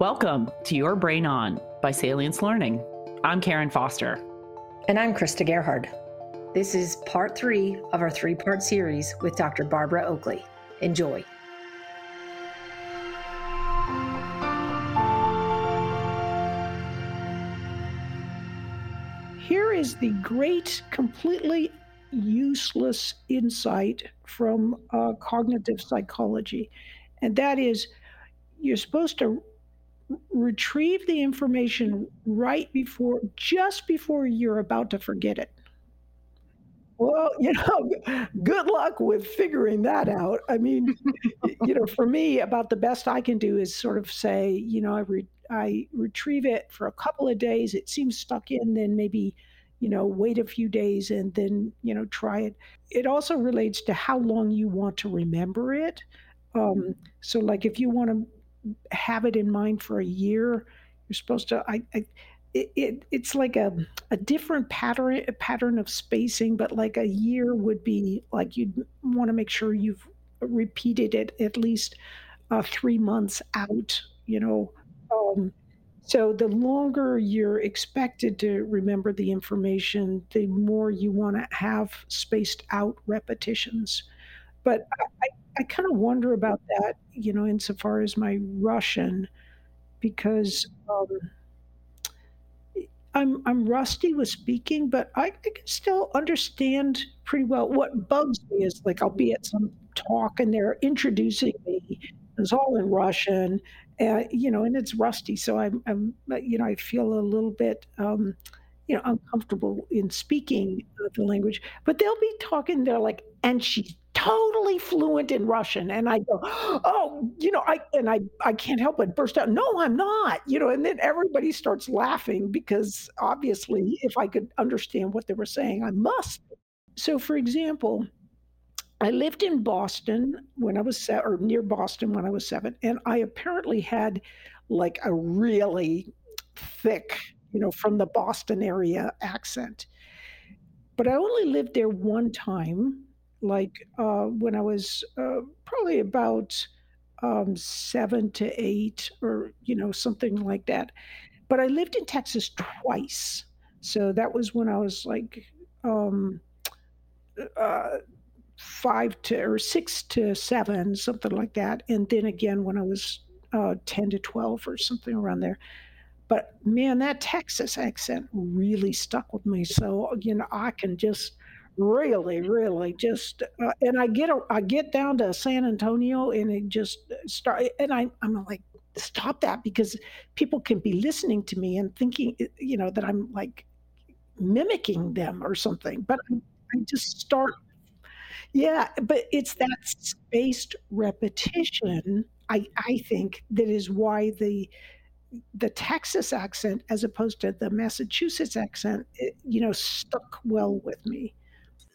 Welcome to Your Brain On by Salience Learning. I'm Karen Foster. And I'm Krista Gerhard. This is part three of our three part series with Dr. Barbara Oakley. Enjoy. Here is the great, completely useless insight from uh, cognitive psychology, and that is you're supposed to retrieve the information right before, just before you're about to forget it. Well, you know, good luck with figuring that out. I mean, you know, for me, about the best I can do is sort of say, you know, I re- I retrieve it for a couple of days. It seems stuck in, then maybe, you know, wait a few days and then, you know, try it. It also relates to how long you want to remember it. Um, so, like, if you want to have it in mind for a year. You're supposed to. I. I it, it, it's like a, a different pattern a pattern of spacing, but like a year would be like you'd want to make sure you've repeated it at least uh, three months out. You know, um, so the longer you're expected to remember the information, the more you want to have spaced out repetitions. But I, I kind of wonder about that, you know, insofar as my Russian, because um, I'm I'm rusty with speaking, but I, I can still understand pretty well. What bugs me is like I'll be at some talk and they're introducing me. It's all in Russian, uh, you know, and it's rusty, so I'm, I'm, you know, I feel a little bit, um, you know, uncomfortable in speaking uh, the language. But they'll be talking. They're like, and she's totally fluent in Russian. And I go, oh, you know, I and I I can't help but burst out, no, I'm not, you know, and then everybody starts laughing because obviously if I could understand what they were saying, I must. So for example, I lived in Boston when I was seven, or near Boston when I was seven, and I apparently had like a really thick, you know, from the Boston area accent. But I only lived there one time like uh, when I was uh, probably about um, seven to eight, or you know something like that. But I lived in Texas twice, so that was when I was like um, uh, five to or six to seven, something like that, and then again when I was uh, ten to twelve or something around there. But man, that Texas accent really stuck with me. So you know, I can just really really just uh, and i get a, i get down to san antonio and it just start and i i'm like stop that because people can be listening to me and thinking you know that i'm like mimicking them or something but i, I just start yeah but it's that spaced repetition i i think that is why the the Texas accent, as opposed to the Massachusetts accent, it, you know, stuck well with me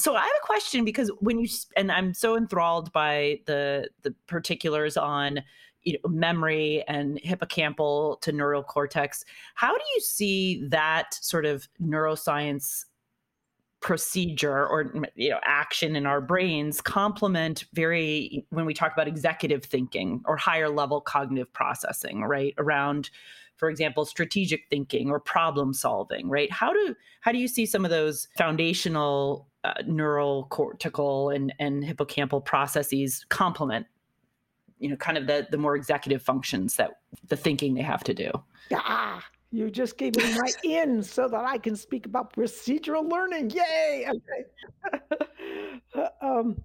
so I have a question because when you and I'm so enthralled by the the particulars on you know, memory and hippocampal to neocortex. How do you see that sort of neuroscience procedure or you know action in our brains complement very when we talk about executive thinking or higher level cognitive processing right around for example strategic thinking or problem solving right? How do how do you see some of those foundational uh, neocortical and, and hippocampal processes complement you know kind of the the more executive functions that the thinking they have to do? Ah you just gave me my in so that i can speak about procedural learning. Yay okay. Um,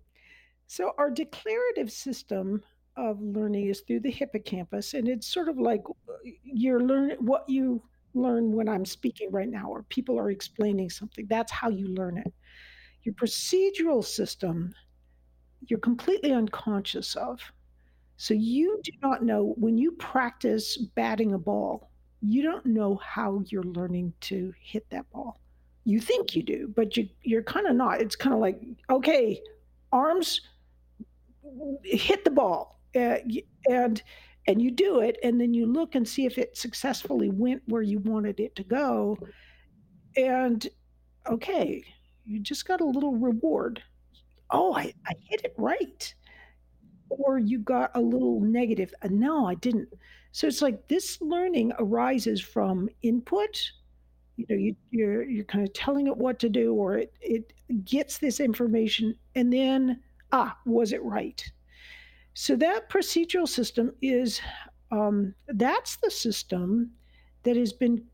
so our declarative system of learning is through the hippocampus and it's sort of like uh, you're learning what you learn when i'm speaking right now or people are explaining something that's how you learn it your procedural system, you're completely unconscious of. So you do not know when you practice batting a ball, you don't know how you're learning to hit that ball. You think you do, but you you're kind of not. It's kind of like, okay, arms hit the ball. Uh, and and you do it and then you look and see if it successfully went where you wanted it to go. And okay, you just got a little reward. Oh, I, I hit it right. or you got a little negative. Uh, no, I didn't. So it's like this learning arises from input. You know, you, you're you're kind of telling it what to do, or it it gets this information, and then ah, was it right? So that procedural system is um, that's the system that has been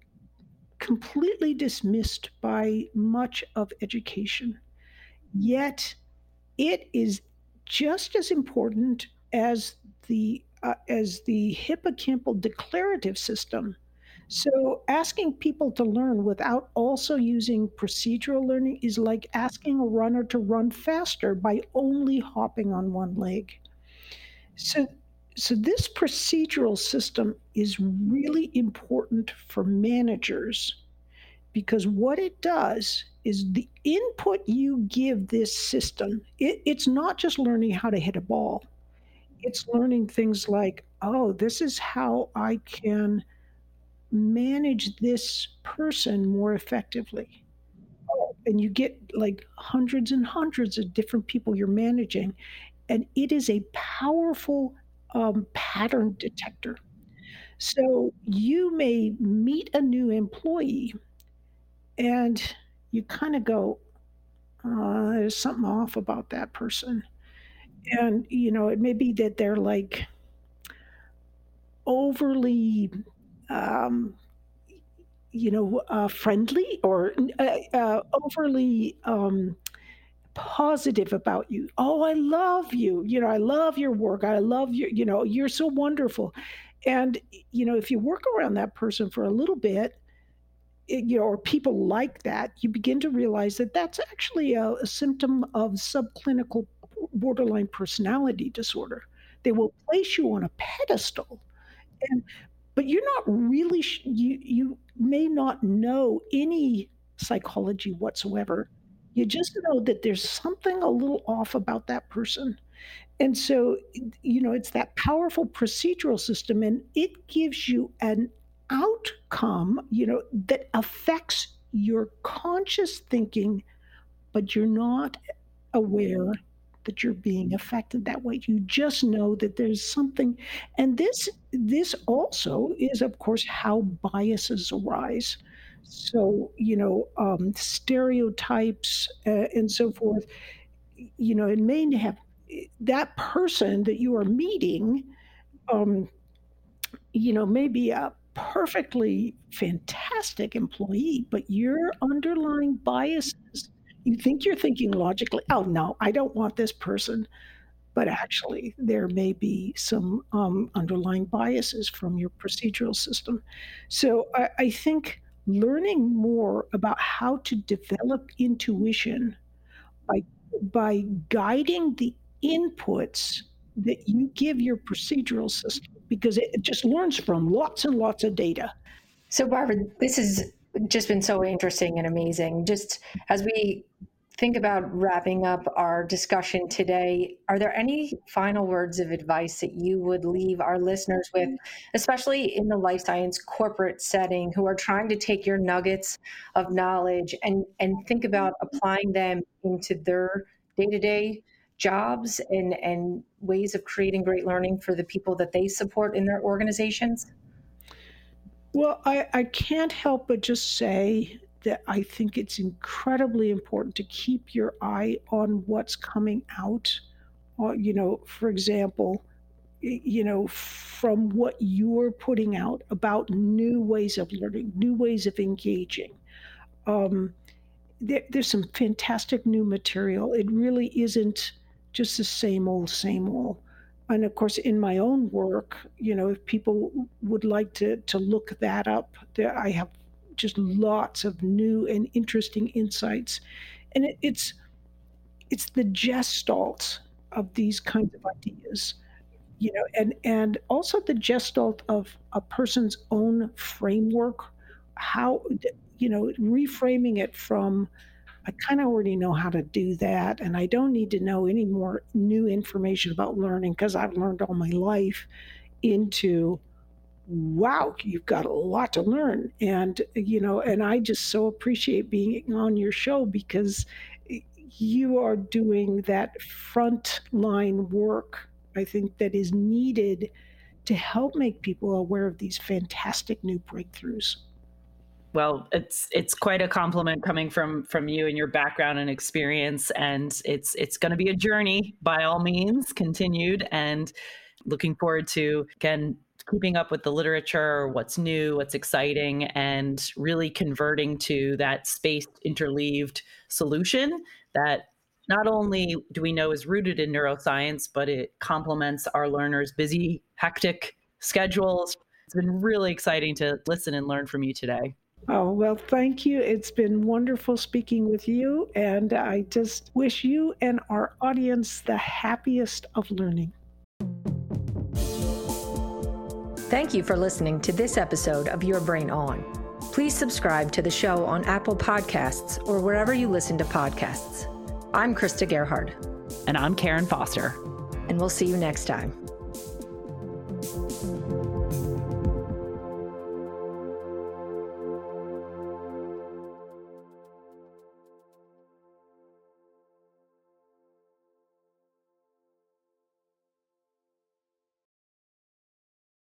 completely dismissed by much of education. Yet it is just as important as the uh, as the hippocampal declarative system. So asking people to learn without also using procedural learning is like asking a runner to run faster by only hopping on one leg. So so this procedural system is really important for managers because what it does is the input you give this system it, it's not just learning how to hit a ball. It's learning things like oh this is how i can manage this person more effectively. Oh, and you get like hundreds and hundreds of different people you're managing and it is a powerful um, pattern detector so you may meet a new employee and you kind of go, uh, there's something off about that person. And, you know, it may be that they're like overly, um, you know, uh, friendly or uh, uh, overly um, positive about you. Oh, I love you. You know, I love your work. I love you. You know, you're so wonderful. And, you know, if you work around that person for a little bit, eh, you know, or people like that, you begin to realize that that's actually a, a symptom of subclinical borderline personality disorder. They will place you on a pedestal, and but you're not really you you may not know any psychology whatsoever. You just know that there's something a little off about that person. And so, you know, it's that powerful procedural system, and it gives you an outcome, you know, that affects your conscious thinking, but you're not aware that you're being affected that way. You just know that there's something, and this this also is, of course, how biases arise. So you know, um, stereotypes uh, and so forth. You know, it may have that person that you are meeting. Um, you know, maybe a perfectly fantastic employee, but your underlying biases, you think you're thinking logically, oh no, I don't want this person. But actually, there may be some um, underlying biases from your procedural system. So I, I think learning more about how to develop intuition by by guiding the inputs that you give your procedural system because it just learns from lots and lots of data. So, Barbara, this has just been so interesting and amazing. Just as we think about wrapping up our discussion today, are there any final words of advice that you would leave our listeners with, mm-hmm. especially in the life science corporate setting, who are trying to take your nuggets of knowledge and, and think about mm-hmm. applying them into their day to day jobs and, and ways of creating great learning for the people that they support in their organizations? Well, I, I can't help but just say that I think it's incredibly important to keep your eye on what's coming out. Uh, you know, for example, you know, from what you're putting out about new ways of learning, new ways of engaging. Um, there, there's some fantastic new material. It really isn't just the same old, same old. And of course, in my own work, you know, if people would like to to look that up, there I have just lots of new and interesting insights, and it, it's it's the gestalt of these kinds of ideas, you know, and and also the gestalt of a person's own framework, how you know, reframing it from I kind of already know how to do that. And I don't need to know any more new information about learning because I've learned all my life into wow, you've got a lot to learn. And, you know, and I just so appreciate being on your show because you are doing that front line work I think, that is needed to help make people aware of these fantastic new breakthroughs. Well, it's it's quite a compliment coming from from you and your background and experience, and it's it's going to be a journey by all means, continued, and looking forward to again keeping up with the literature, what's new, what's exciting, and really converting to that spaced interleaved solution that not only do we know is rooted in neuroscience, but it complements our learners' busy, hectic schedules. It's been really exciting to listen and learn from you today. Oh, well, thank you. It's been wonderful speaking with you. And I just wish you and our audience the happiest of learning. Thank you for listening to this episode of Your Brain On. Please subscribe to the show on Apple Podcasts or wherever you listen to podcasts. I'm Krista Gerhard. And I'm Karen Foster. And we'll see you next time.